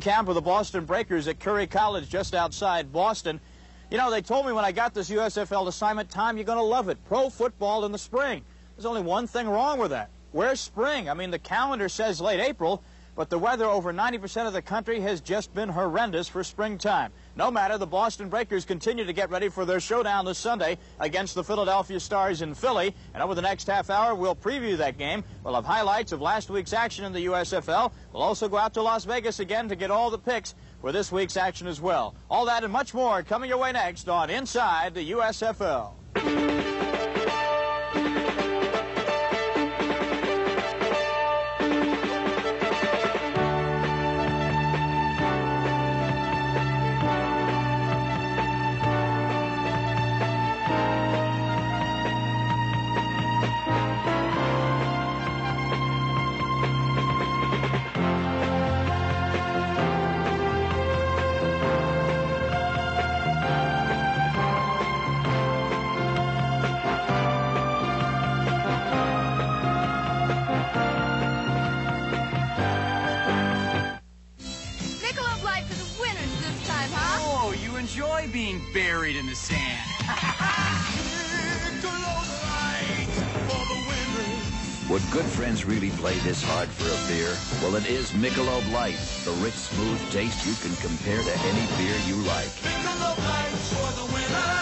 training camp of the Boston Breakers at Curry College just outside Boston. You know, they told me when I got this USFL assignment, Tom, you're going to love it. Pro football in the spring. There's only one thing wrong with that. Where's spring? I mean, the calendar says late April, but the weather over 90% of the country has just been horrendous for springtime. No matter, the Boston Breakers continue to get ready for their showdown this Sunday against the Philadelphia Stars in Philly. And over the next half hour, we'll preview that game. We'll have highlights of last week's action in the USFL. We'll also go out to Las Vegas again to get all the picks for this week's action as well. All that and much more coming your way next on Inside the USFL. Would good friends really play this hard for a beer? Well, it is Michelob Light, the rich, smooth taste you can compare to any beer you like. Michelob Light for the winner.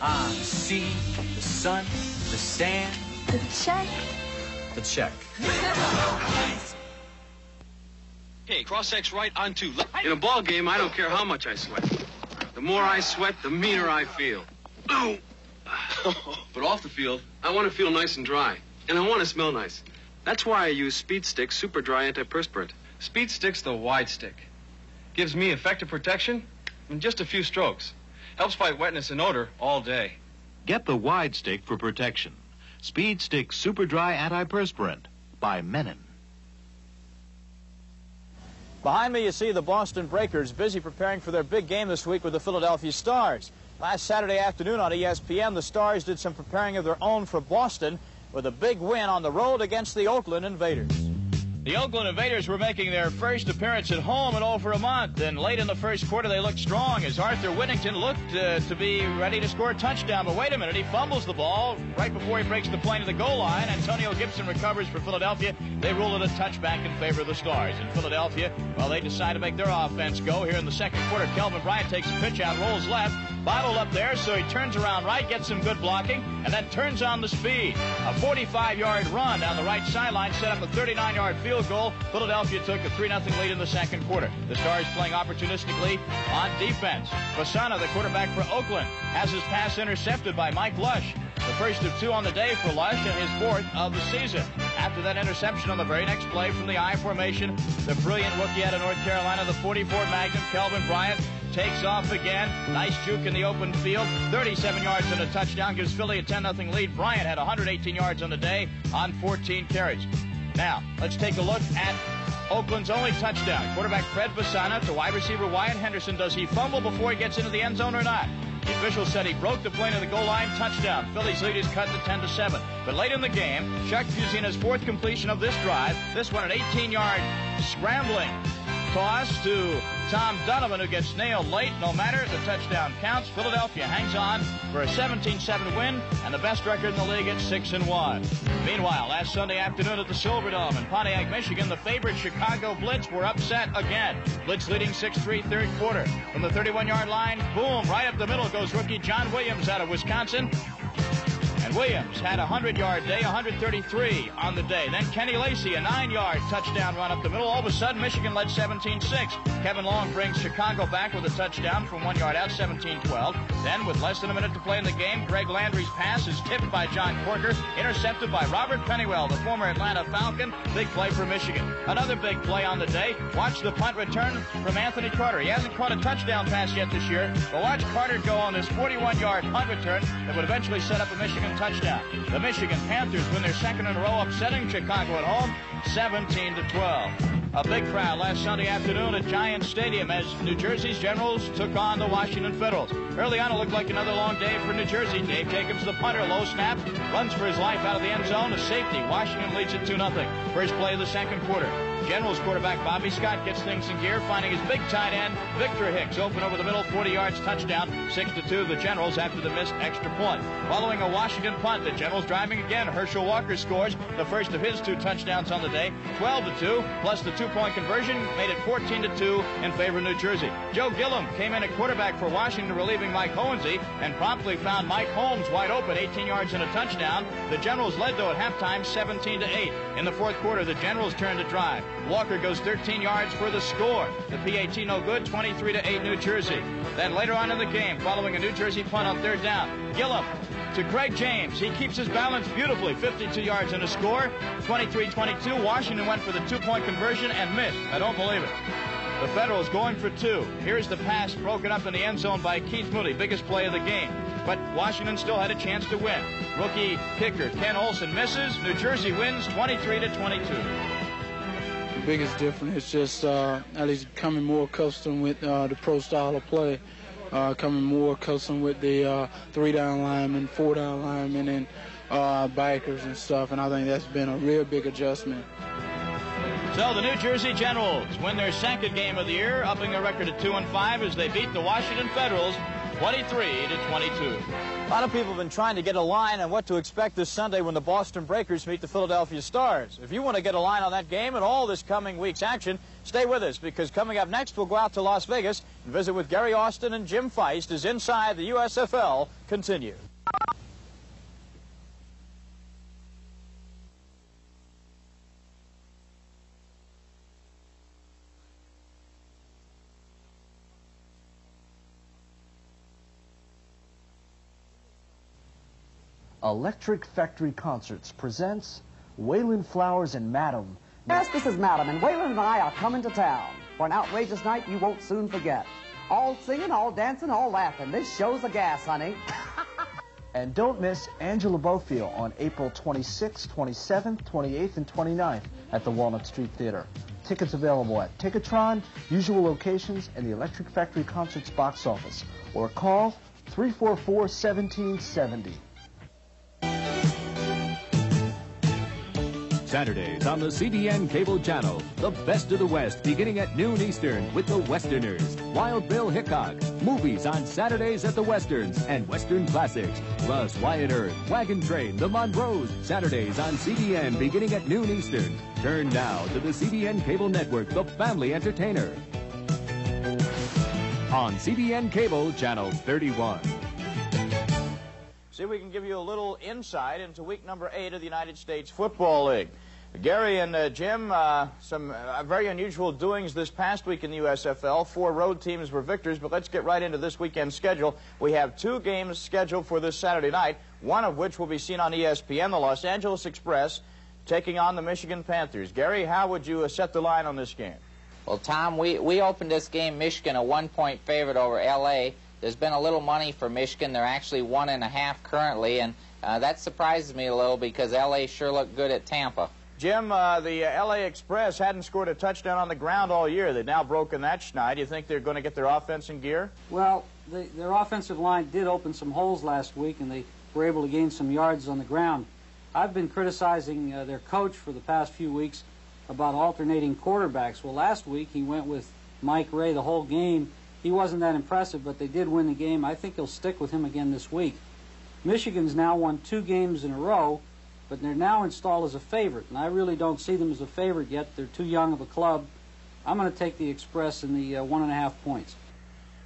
Ah, the sea, the sun, the sand. The check. The check. Hey, cross X right on two. In a ball game, I don't care how much I sweat. The more I sweat, the meaner I feel. Oh. but off the field, I want to feel nice and dry. And I want to smell nice. That's why I use Speed Stick Super Dry Antiperspirant. Speed Stick's the wide stick. Gives me effective protection in just a few strokes. Helps fight wetness and odor all day. Get the wide stick for protection. Speed Stick Super Dry Antiperspirant by Mennen. Behind me, you see the Boston Breakers busy preparing for their big game this week with the Philadelphia Stars. Last Saturday afternoon on ESPN, the Stars did some preparing of their own for Boston with a big win on the road against the Oakland Invaders. The Oakland Invaders were making their first appearance at home in over a month, and late in the first quarter they looked strong as Arthur Whittington looked uh, to be ready to score a touchdown. But wait a minute, he fumbles the ball right before he breaks the plane to the goal line. Antonio Gibson recovers for Philadelphia. They rule it a touchback in favor of the Stars. In Philadelphia, well, they decide to make their offense go here in the second quarter. Kelvin Bryant takes a pitch out, rolls left, bottled up there, so he turns around right, gets some good blocking, and then turns on the speed. A 45-yard run down the right sideline set up a 39-yard field goal. Philadelphia took a 3-0 lead in the second quarter. The Stars playing opportunistically on defense. Besana, the quarterback for Oakland, has his pass intercepted by Mike Lush. The first of two on the day for Lush and his fourth of the season. After that interception on the very next play from the I formation, the brilliant rookie out of North Carolina, the 44 Magnum, Kelvin Bryant, takes off again. Nice juke in the open field. 37 yards and a touchdown gives Philly a 10-0 lead. Bryant had 118 yards on the day on 14 carries. Now, let's take a look at Oakland's only touchdown. Quarterback Fred Besana to wide receiver Wyatt Henderson. Does he fumble before he gets into the end zone or not? The official said he broke the plane of the goal line, touchdown. Philly's lead is cut to 10 to 7. But late in the game, Chuck Fusina's fourth completion of this drive. This one an 18-yard scrambling toss to Tom Donovan, who gets nailed late. No matter, the touchdown counts. Philadelphia hangs on for a 17-7 win and the best record in the league at 6-1. Meanwhile, last Sunday afternoon at the Silverdome in Pontiac, Michigan, the favorite Chicago Blitz were upset again. Blitz leading 6-3 third quarter. From the 31-yard line, boom, right up the middle goes rookie John Williams out of Wisconsin. And Williams had a 100-yard day, 133 on the day. Then Kenny Lacy, a 9-yard touchdown run up the middle. All of a sudden, Michigan led 17-6. Kevin Long brings Chicago back with a touchdown from one yard out, 17-12. Then, with less than a minute to play in the game, Greg Landry's pass is tipped by John Corker, intercepted by Robert Pennywell, the former Atlanta Falcon. Big play for Michigan. Another big play on the day. Watch the punt return from Anthony Carter. He hasn't caught a touchdown pass yet this year, but watch Carter go on this 41-yard punt return that would eventually set up a Michigan touchdown. The Michigan Panthers win their second in a row, upsetting Chicago at home, 17 to 12. A big crowd last Sunday afternoon at Giant Stadium as New Jersey's Generals took on the Washington Federals. Early on, it looked like another long day for New Jersey. Dave Jacobs, the punter, low snap, runs for his life out of the end zone. A safety. Washington leads it 2 0. First play of the second quarter. Generals quarterback Bobby Scott gets things in gear, finding his big tight end, Victor Hicks, open over the middle, 40 yards, touchdown, 6 to 2, the Generals after the missed extra point. Following a Washington punt, the Generals driving again. Herschel Walker scores the first of his two touchdowns on the day, 12 to 2, plus the two point conversion made it 14 to 2 in favor of New Jersey. Joe Gilliam came in at quarterback for Washington, relieving Mike Hohensee, and promptly found Mike Holmes wide open, 18 yards and a touchdown. The Generals led, though, at halftime, 17 to 8. In the fourth quarter, the Generals turned to drive. Walker goes 13 yards for the score. The PAT no good, 23 to 8 New Jersey. Then later on in the game, following a New Jersey punt on third down, Gilliam to Craig James. He keeps his balance beautifully, 52 yards and a score. 23-22. Washington went for the two-point conversion and missed. I don't believe it. The Federals going for two. Here's the pass broken up in the end zone by Keith Moody, biggest play of the game. But Washington still had a chance to win. Rookie kicker Ken Olson misses. New Jersey wins 23 to 22. The biggest difference is just uh, at least becoming more accustomed with uh, the pro style of play, uh, coming more accustomed with the uh, three down linemen, four down linemen, and uh, backers and stuff. And I think that's been a real big adjustment. So the New Jersey Generals win their second game of the year, upping their record to 2 and 5 as they beat the Washington Federals 23 to 22. A lot of people have been trying to get a line on what to expect this Sunday when the Boston Breakers meet the Philadelphia Stars. If you want to get a line on that game and all this coming week's action, stay with us because coming up next we'll go out to Las Vegas and visit with Gary Austin and Jim Feist as Inside the USFL continues. Electric Factory Concerts presents Wayland Flowers and Madam. Yes, this is Madam, and Wayland and I are coming to town for an outrageous night you won't soon forget. All singing, all dancing, all laughing. This show's a gas, honey. And don't miss Angela Bofill on April 26th, 27th, 28th, and 29th at the Walnut Street Theater. Tickets available at Ticketron, usual locations, and the Electric Factory Concerts box office. Or call 344 1770. Saturdays on the CBN cable channel. The best of the West beginning at noon Eastern with the Westerners. Wild Bill Hickok. Movies on Saturdays at the Westerns and Western Classics. Plus Wyatt Earp, Wagon Train, The Monroes. Saturdays on CBN beginning at noon Eastern. Turn now to the CBN cable network, The Family Entertainer. On CBN Cable, Channel 31. See we can give you a little insight into week number eight of the United States Football League. Gary and uh, Jim, uh, some uh, very unusual doings this past week in the USFL. Four road teams were victors, but let's get right into this weekend's schedule. We have two games scheduled for this Saturday night, one of which will be seen on ESPN, the Los Angeles Express, taking on the Michigan Panthers. Gary, how would you uh, set the line on this game? Well, Tom, we, we opened this game, Michigan, a one-point favorite over L.A., there's been a little money for Michigan. They're actually one and a half currently, and uh, that surprises me a little because L.A. sure looked good at Tampa. Jim, uh, the uh, L.A. Express hadn't scored a touchdown on the ground all year. They've now broken that schneid. Do you think they're going to get their offense in gear? Well, they, their offensive line did open some holes last week, and they were able to gain some yards on the ground. I've been criticizing uh, their coach for the past few weeks about alternating quarterbacks. Well, last week he went with Mike Rae the whole game he wasn't that impressive, but they did win the game. I think he'll stick with him again this week. Michigan's now won two games in a row, but they're now installed as a favorite, and I really don't see them as a favorite yet. They're too young of a club. I'm going to take the Express in the uh, one and a half points.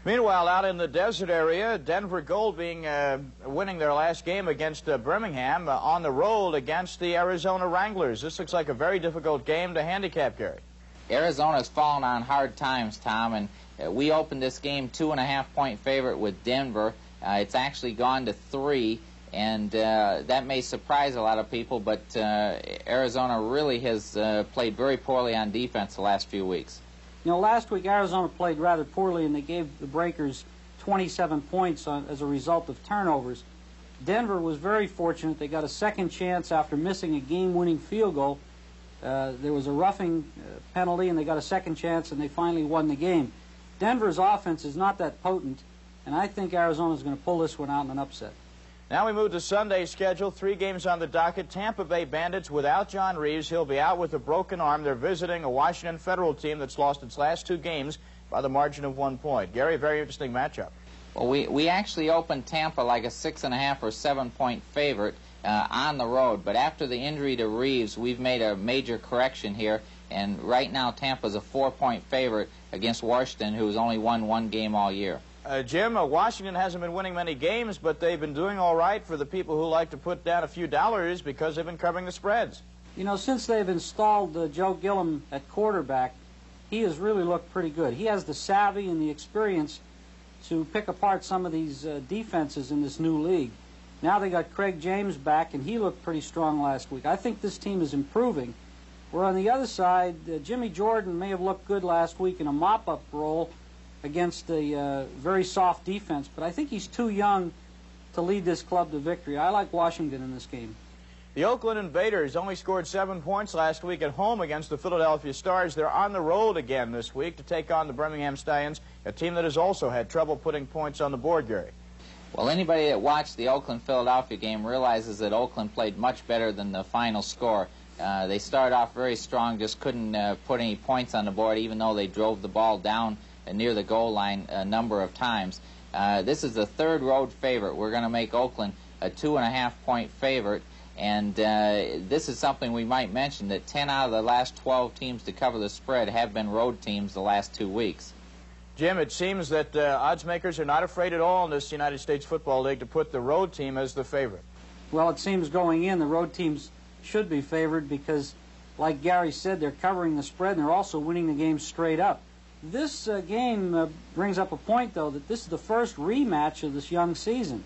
Meanwhile, out in the desert area, Denver Gold being uh, winning their last game against uh, Birmingham uh, on the road against the Arizona Wranglers. This looks like a very difficult game to handicap, Gary. Arizona's fallen on hard times, Tom, and uh, we opened this game two and a half point favorite with Denver. Uh, it's actually gone to three, and uh, that may surprise a lot of people, but uh, Arizona really has uh, played very poorly on defense the last few weeks. You know, last week Arizona played rather poorly, and they gave the Breakers 27 points on, as a result of turnovers. Denver was very fortunate. They got a second chance after missing a game-winning field goal. Uh, there was a roughing penalty, and they got a second chance, and they finally won the game. Denver's offense is not that potent, and I think Arizona's going to pull this one out in an upset. Now we move to Sunday's schedule. Three games on the docket. Tampa Bay Bandits without John Reaves. He'll be out with a broken arm. They're visiting a Washington Federal team that's lost its last two games by the margin of one point. Gary, very interesting matchup. Well, we, we actually opened Tampa like a six and a half or seven point favorite uh, on the road, but after the injury to Reaves, we've made a major correction here, and right now Tampa's a four point favorite against Washington, who's only won one game all year. Uh, Jim, uh, Washington hasn't been winning many games, but they've been doing all right for the people who like to put down a few dollars because they've been covering the spreads. You know, since they've installed uh, Joe Gilliam at quarterback, he has really looked pretty good. He has the savvy and the experience to pick apart some of these uh, defenses in this new league. Now they got Craig James back, and he looked pretty strong last week. I think this team is improving. Where on the other side, uh, Jimmy Jordan may have looked good last week in a mop-up role against a uh, very soft defense, but I think he's too young to lead this club to victory. I like Washington in this game. The Oakland Invaders only scored seven points last week at home against the Philadelphia Stars. They're on the road again this week to take on the Birmingham Stallions, a team that has also had trouble putting points on the board, Gary. Well, anybody that watched the Oakland-Philadelphia game realizes that Oakland played much better than the final score. Uh, they started off very strong, just couldn't uh, put any points on the board, even though they drove the ball down near the goal line a number of times. Uh, this is the third road favorite. We're going to make Oakland a two and a half point favorite. And uh, this is something we might mention that 10 out of the last 12 teams to cover the spread have been road teams the last two weeks. Jim, it seems that uh, odds makers are not afraid at all in this United States Football League to put the road team as the favorite. Well, it seems going in, the road teams should be favored because, like Gary said, they're covering the spread and they're also winning the game straight up. This uh, game uh, brings up a point, though, that this is the first rematch of this young season.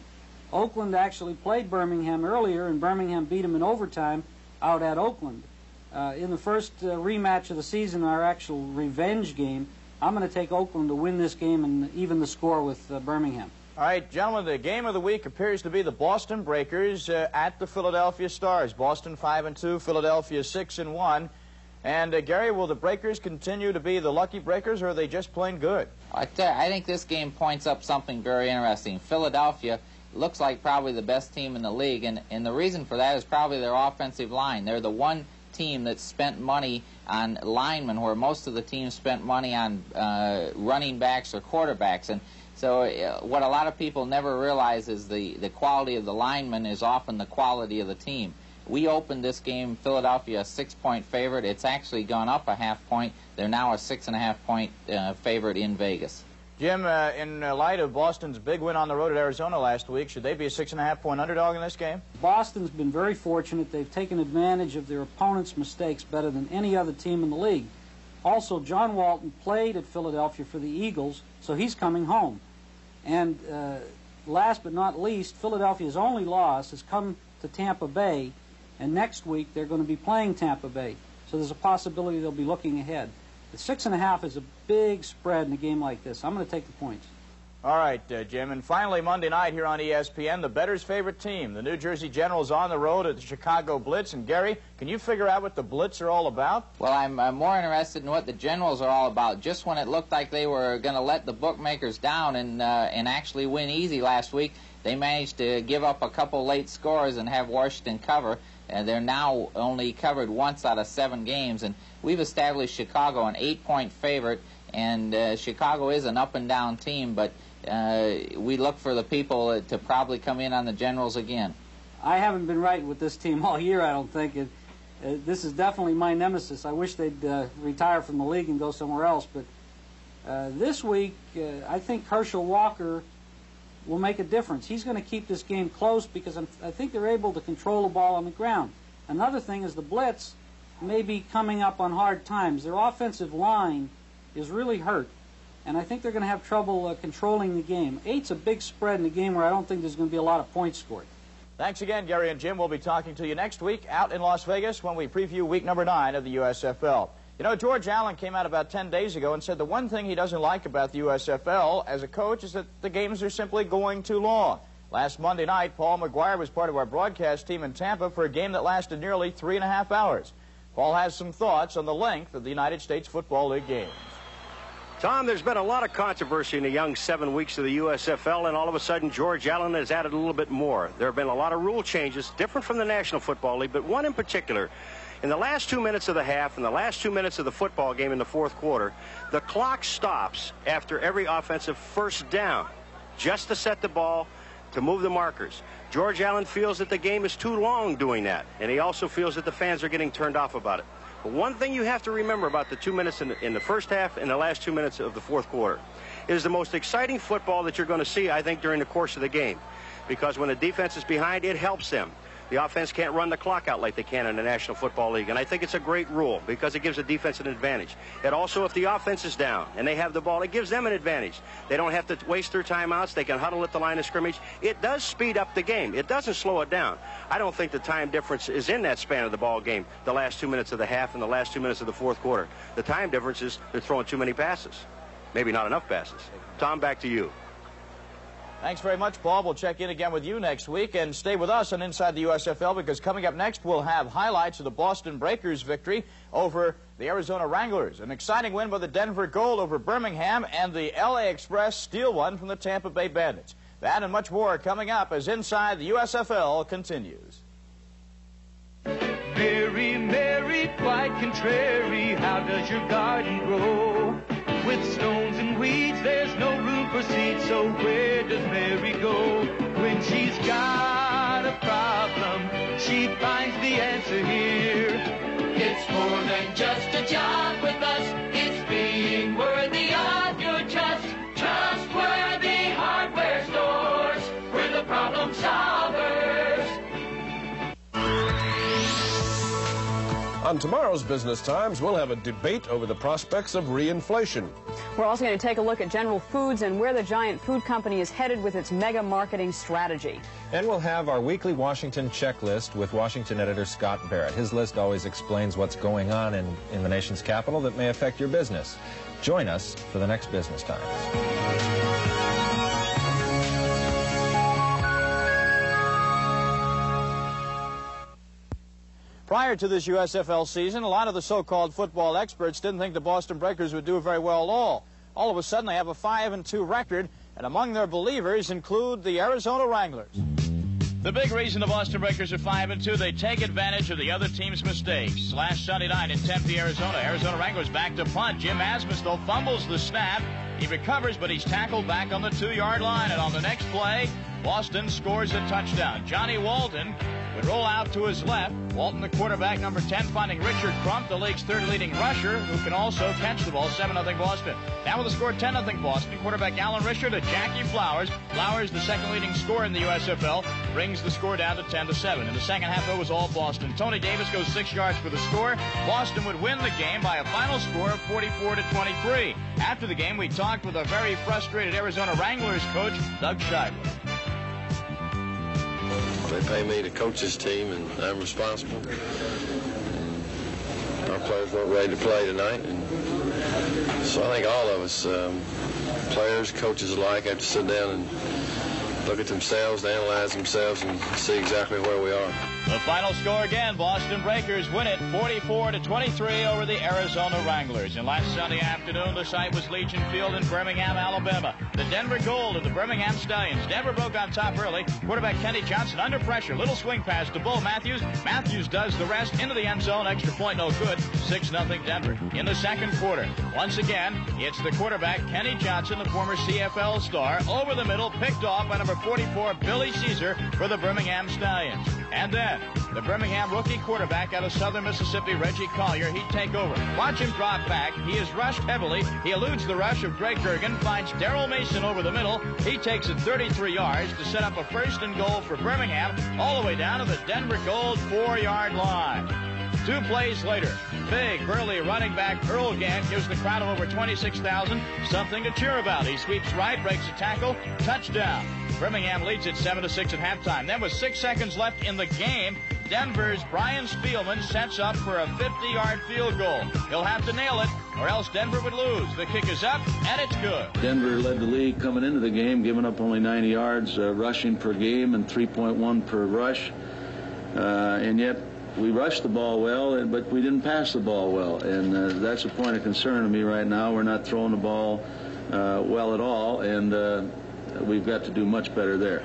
Oakland actually played Birmingham earlier, and Birmingham beat them in overtime out at Oakland. Uh, in the first uh, rematch of the season, our actual revenge game, I'm going to take Oakland to win this game and even the score with uh, Birmingham. All right, gentlemen, the game of the week appears to be the Boston Breakers uh, at the Philadelphia Stars. Boston 5 and 2, Philadelphia 6 and 1. And uh, Gary, will the Breakers continue to be the lucky Breakers, or are they just plain good? I, I think this game points up something very interesting. Philadelphia looks like probably the best team in the league, and, and the reason for that is probably their offensive line. They're the one team that spent money on linemen, where most of the teams spent money on uh, running backs or quarterbacks. And so, uh, what a lot of people never realize is the, the quality of the linemen is often the quality of the team. We opened this game, Philadelphia, a six-point favorite. It's actually gone up a half point. They're now a six-and-a-half-point uh, favorite in Vegas. Jim, uh, in light of Boston's big win on the road at Arizona last week, should they be a six-and-a-half-point underdog in this game? Boston's been very fortunate. They've taken advantage of their opponent's mistakes better than any other team in the league. Also, John Walton played at Philadelphia for the Eagles, so he's coming home. And uh, last but not least, Philadelphia's only loss has come to Tampa Bay and next week they're going to be playing Tampa Bay. So there's a possibility they'll be looking ahead. The six and a half is a big spread in a game like this. I'm going to take the points. All right, uh, Jim. And finally, Monday night here on ESPN, the better's favorite team, the New Jersey Generals, on the road at the Chicago Blitz. And Gary, can you figure out what the Blitz are all about? Well, I'm, I'm more interested in what the Generals are all about. Just when it looked like they were going to let the bookmakers down and uh, and actually win easy last week, they managed to give up a couple late scores and have Washington cover. And they're now only covered once out of seven games. And we've established Chicago an eight-point favorite. And uh, Chicago is an up-and-down team, but uh, we look for the people to probably come in on the Generals again. I haven't been right with this team all year, I don't think. It, uh, this is definitely my nemesis. I wish they'd uh, retire from the league and go somewhere else. But uh, this week, uh, I think Herschel Walker will make a difference. He's going to keep this game close because I'm, i think they're able to control the ball on the ground. Another thing is the blitz may be coming up on hard times. Their offensive line is really hurt, and I think they're going to have trouble uh, controlling the game. Eight's a big spread in a game where I don't think there's going to be a lot of points scored. Thanks again, Gary and Jim. We'll be talking to you next week out in Las Vegas when we preview week number nine of the USFL. You know, George Allen came out about 10 days ago and said the one thing he doesn't like about the USFL as a coach is that the games are simply going too long. Last Monday night, Paul McGuire was part of our broadcast team in Tampa for a game that lasted nearly three and a half hours. Paul has some thoughts on the length of the United States Football League games. Tom, there's been a lot of controversy in the young seven weeks of the USFL, and all of a sudden George Allen has added a little bit more. There have been a lot of rule changes, different from the National Football League, but one in particular. In the last two minutes of the half and the last two minutes of the football game in the fourth quarter, the clock stops after every offensive first down, just to set the ball, to move the markers. George Allen feels that the game is too long doing that, and he also feels that the fans are getting turned off about it. But one thing you have to remember about the two minutes in the, in the first half and the last two minutes of the fourth quarter is the most exciting football that you're going to see, I think, during the course of the game. Because when the defense is behind, it helps them. The offense can't run the clock out like they can in the National Football League. And I think it's a great rule because it gives the defense an advantage. And also, if the offense is down and they have the ball, it gives them an advantage. They don't have to waste their timeouts. They can huddle at the line of scrimmage. It does speed up the game. It doesn't slow it down. I don't think the time difference is in that span of the ball game, the last two minutes of the half and the last two minutes of the fourth quarter. The time difference is they're throwing too many passes. Maybe not enough passes. Tom, back to you. Thanks very much, Paul. We'll check in again with you next week and stay with us on Inside the USFL because coming up next we'll have highlights of the Boston Breakers victory over the Arizona Wranglers. An exciting win by the Denver Gold over Birmingham and the LA Express steal one from the Tampa Bay Bandits. That and much more coming up as Inside the USFL continues. Quite contrary, how does your garden grow? With stones and weeds, there's no room for seeds, so where does Mary go? When she's got a problem, she finds the answer here. It's more than just a job with us, On tomorrow's Business Times, we'll have a debate over the prospects of reinflation. We're also going to take a look at General Foods and where the giant food company is headed with its mega marketing strategy. And we'll have our weekly Washington checklist with Washington editor Scott Barrett. His list always explains what's going on in, in the nation's capital that may affect your business. Join us for the next Business Times. Prior to this USFL season, a lot of the so-called football experts didn't think the Boston Breakers would do very well at all. All of a sudden, they have a 5 and 2 record, and among their believers include the Arizona Wranglers. The big reason the Boston Breakers are 5 and 2, they take advantage of the other team's mistakes. Last Sunday night in Tempe, Arizona, Arizona Wranglers back to punt. Jim Asmus, though, fumbles the snap. He recovers, but he's tackled back on the two-yard line. And on the next play, Boston scores a touchdown. Johnny Walton roll out to his left. Walton, the quarterback, number 10, finding Richard Crump, the league's third leading rusher, who can also catch the ball. 7-0 Boston. Now with the score 10-0 Boston, quarterback Alan Risher to Jackie Flowers. Flowers, the second leading scorer in the USFL, brings the score down to 10-7. In the second half, though, was all Boston. Tony Davis goes six yards for the score. Boston would win the game by a final score of 44 to 23. After the game, we talked with a very frustrated Arizona Wranglers coach, Doug Shively. They pay me to coach this team, and I'm responsible. And our players weren't ready to play tonight, and so I think all of us, um, players, coaches alike, have to sit down and look at themselves, analyze themselves, and see exactly where we are. The final score again, Boston Breakers win it 44 to 23 over the Arizona Wranglers. And last Sunday afternoon, the site was Legion Field in Birmingham, Alabama. The Denver Gold of the Birmingham Stallions. Denver broke on top early. Quarterback Kenny Johnson under pressure. Little swing pass to Bo Matthews. Matthews does the rest into the end zone. Extra point, no good. 6-0 Denver. In the second quarter, once again, it's the quarterback Kenny Johnson, the former CFL star, over the middle, picked off by number 44 Billy Caesar for the Birmingham Stallions. And then the Birmingham rookie quarterback out of Southern Mississippi, Reggie Collier, he'd take over. Watch him drop back. He is rushed heavily. He eludes the rush of Greg Gergen, finds Daryl Mason over the middle. He takes it 33 yards to set up a first and goal for Birmingham, all the way down to the Denver Gold four-yard line. Two plays later, big, burly running back Earl Gant gives the crowd of over 26,000 something to cheer about. He sweeps right, breaks a tackle, touchdown. Birmingham leads it 7 to 6 at halftime. Then with six seconds left in the game, Denver's Brian Speelman sets up for a 50-yard field goal. He'll have to nail it, or else Denver would lose. The kick is up, and it's good. Denver led the league coming into the game, giving up only 90 yards uh, rushing per game and 3.1 per rush. Uh, and yet, we rushed the ball well, but we didn't pass the ball well, and uh, that's a point of concern to me right now. We're not throwing the ball uh, well at all, and uh, Uh, we've got to do much better there.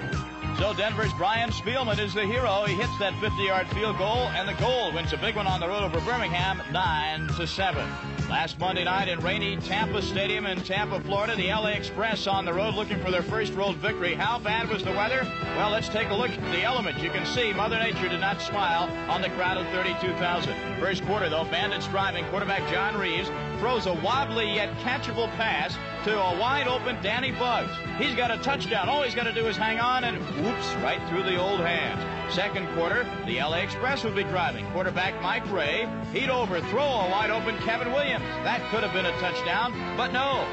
So Denver's Brian Speelman is the hero. He hits that 50-yard field goal, and the goal wins a big one on the road over Birmingham, 9 to 7. Last Monday night in rainy Tampa Stadium in Tampa, Florida, the LA Express on the road looking for their first road victory. How bad was the weather? Well, let's take a look at the elements. You can see Mother Nature did not smile on the crowd of 32,000. First quarter, though, Bandits driving. Quarterback John Reaves throws a wobbly yet catchable pass to a wide open Danny Buggs. He's got a touchdown. All he's got to do is hang on and whoops, right through the old hands. Second quarter, the LA Express would be driving. Quarterback Mike Rae, he'd overthrow a wide open Kevin Williams. That could have been a touchdown, but no.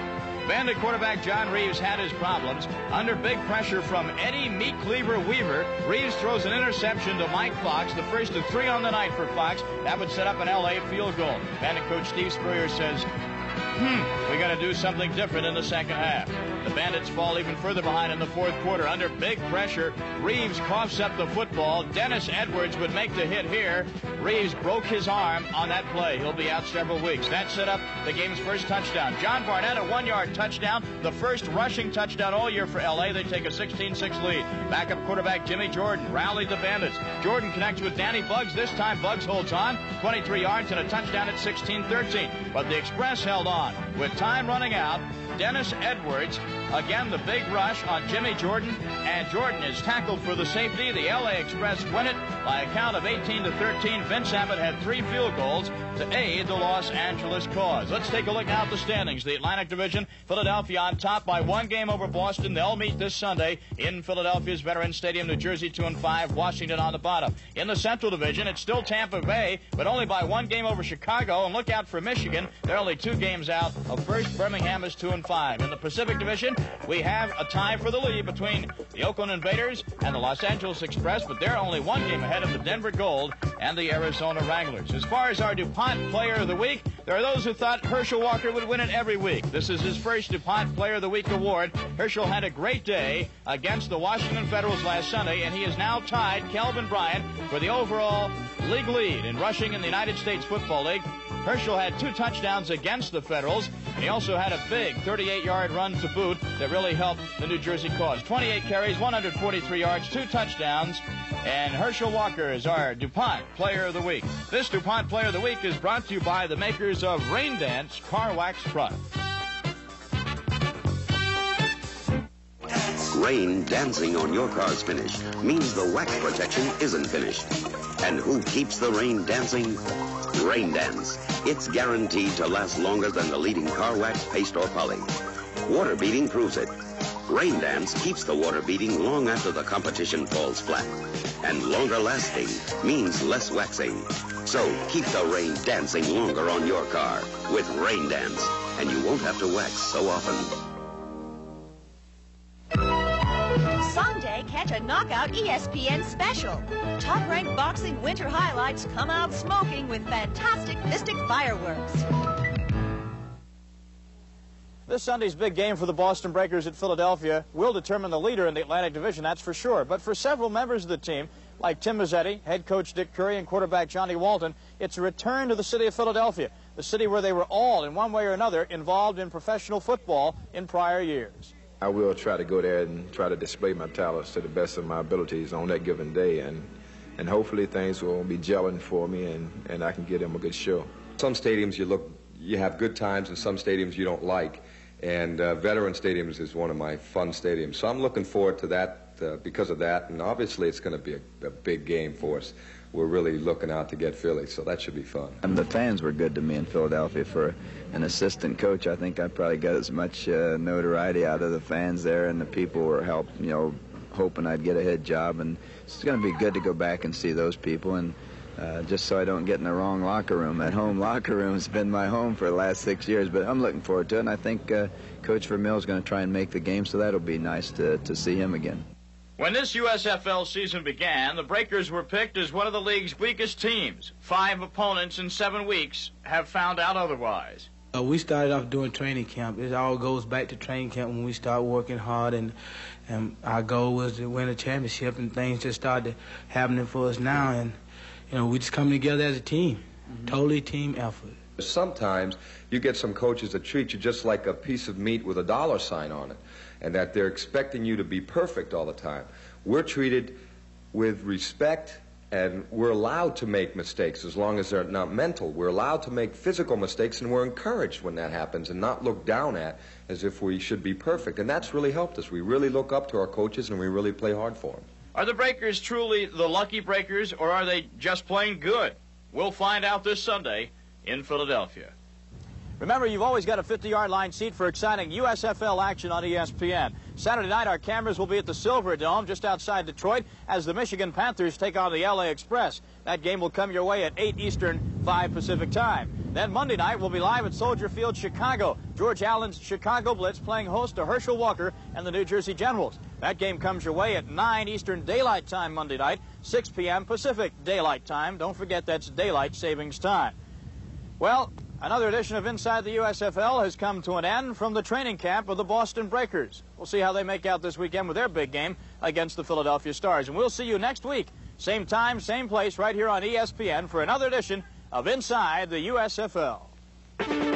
Bandit quarterback John Reaves had his problems. Under big pressure from Eddie Meat Cleaver Weaver, Reaves throws an interception to Mike Fox, the first of three on the night for Fox. That would set up an LA field goal. Bandit coach Steve Spurrier says, hmm, we got to do something different in the second half. The Bandits fall even further behind in the fourth quarter. Under big pressure, Reaves coughs up the football. Dennis Edwards would make the hit here. Reaves broke his arm on that play. He'll be out several weeks. That set up the game's first touchdown. John Barnett, a one-yard touchdown, the first rushing touchdown all year for L.A. They take a 16-6 lead. Backup quarterback Jimmy Jordan rallied the Bandits. Jordan connects with Danny Buggs. This time Buggs holds on, 23 yards and a touchdown at 16-13. But the Express held on. With time running out, Dennis Edwards. Again, the big rush on Jimmy Jordan, and Jordan is tackled for the safety. The LA Express win it by a count of 18 to 13. Vince Abbott had three field goals to aid the Los Angeles cause. Let's take a look at the standings. The Atlantic Division, Philadelphia on top by one game over Boston. They'll meet this Sunday in Philadelphia's Veterans Stadium, New Jersey, 2 and 5. Washington on the bottom. In the Central Division, it's still Tampa Bay, but only by one game over Chicago. And look out for Michigan. They're only two games out of first. Birmingham is two and five. In the Pacific Division, we have a tie for the lead between the Oakland Invaders and the Los Angeles Express, but they're only one game ahead of the Denver Gold and the Arizona Wranglers. As far as our DuPont Player of the Week, there are those who thought Herschel Walker would win it every week. This is his first DuPont Player of the Week award. Herschel had a great day against the Washington Federals last Sunday, and he is now tied Kelvin Bryant for the overall league lead in rushing in the United States Football League. Herschel had two touchdowns against the Federals, and he also had a big 38-yard run to boot that really helped the New Jersey cause. 28 carries, 143 yards, two touchdowns, and Herschel Walker is our DuPont Player of the Week. This DuPont Player of the Week is brought to you by the makers of Rain Dance Car Wax Products. Rain dancing on your car's finish means the wax protection isn't finished. And who keeps the rain dancing? Rain Dance. It's guaranteed to last longer than the leading car wax, paste, or poly. Water beating proves it. Rain Dance keeps the water beading long after the competition falls flat. And longer lasting means less waxing. So keep the rain dancing longer on your car with Rain Dance. And you won't have to wax so often. Sunday, catch a knockout ESPN special. Top-ranked boxing winter highlights come out smoking with fantastic Mystic fireworks. This Sunday's big game for the Boston Breakers at Philadelphia will determine the leader in the Atlantic Division, that's for sure. But for several members of the team, like Tim Mazzetti, head coach Dick Coury, and quarterback Johnny Walton, it's a return to the city of Philadelphia, the city where they were all, in one way or another, involved in professional football in prior years. I will try to go there and try to display my talents to the best of my abilities on that given day, and and hopefully things will be gelling for me, and and I can give them a good show. Some stadiums you look, you have good times, and some stadiums you don't like, and uh, Veteran Stadiums is one of my fun stadiums. So I'm looking forward to that uh, because of that, and obviously it's going to be a, a big game for us we're really looking out to get Philly, so that should be fun. And the fans were good to me in Philadelphia. For an assistant coach, I think I probably got as much uh, notoriety out of the fans there, and the people were help, you know, hoping I'd get a head job. And it's going to be good to go back and see those people, and uh, just so I don't get in the wrong locker room. That home locker room has been my home for the last six years, but I'm looking forward to it, and I think uh, Coach Vermeil is going to try and make the game, so that'll be nice to, to see him again. When this USFL season began, the Breakers were picked as one of the league's weakest teams. Five opponents in seven weeks have found out otherwise. Uh, we started off doing training camp. It all goes back to training camp when we start working hard, and and our goal was to win a championship, and things just started happening for us now. And you know, we just come together as a team, mm-hmm. totally team effort. Sometimes you get some coaches that treat you just like a piece of meat with a dollar sign on it, and that they're expecting you to be perfect all the time. We're treated with respect, and we're allowed to make mistakes as long as they're not mental. We're allowed to make physical mistakes, and we're encouraged when that happens and not looked down at as if we should be perfect. And that's really helped us. We really look up to our coaches, and we really play hard for them. Are the Breakers truly the lucky Breakers, or are they just plain good? We'll find out this Sunday in Philadelphia. Remember, you've always got a 50-yard line seat for exciting USFL action on ESPN. Saturday night, our cameras will be at the Silver Dome just outside Detroit as the Michigan Panthers take on the LA Express. That game will come your way at 8 Eastern, 5 Pacific time. Then Monday night, we'll be live at Soldier Field, Chicago. George Allen's Chicago Blitz playing host to Herschel Walker and the New Jersey Generals. That game comes your way at 9 Eastern Daylight Time Monday night, 6 p.m. Pacific Daylight Time. Don't forget that's Daylight Savings Time. Well, another edition of Inside the USFL has come to an end from the training camp of the Boston Breakers. We'll see how they make out this weekend with their big game against the Philadelphia Stars. And we'll see you next week, same time, same place, right here on ESPN for another edition of Inside the USFL.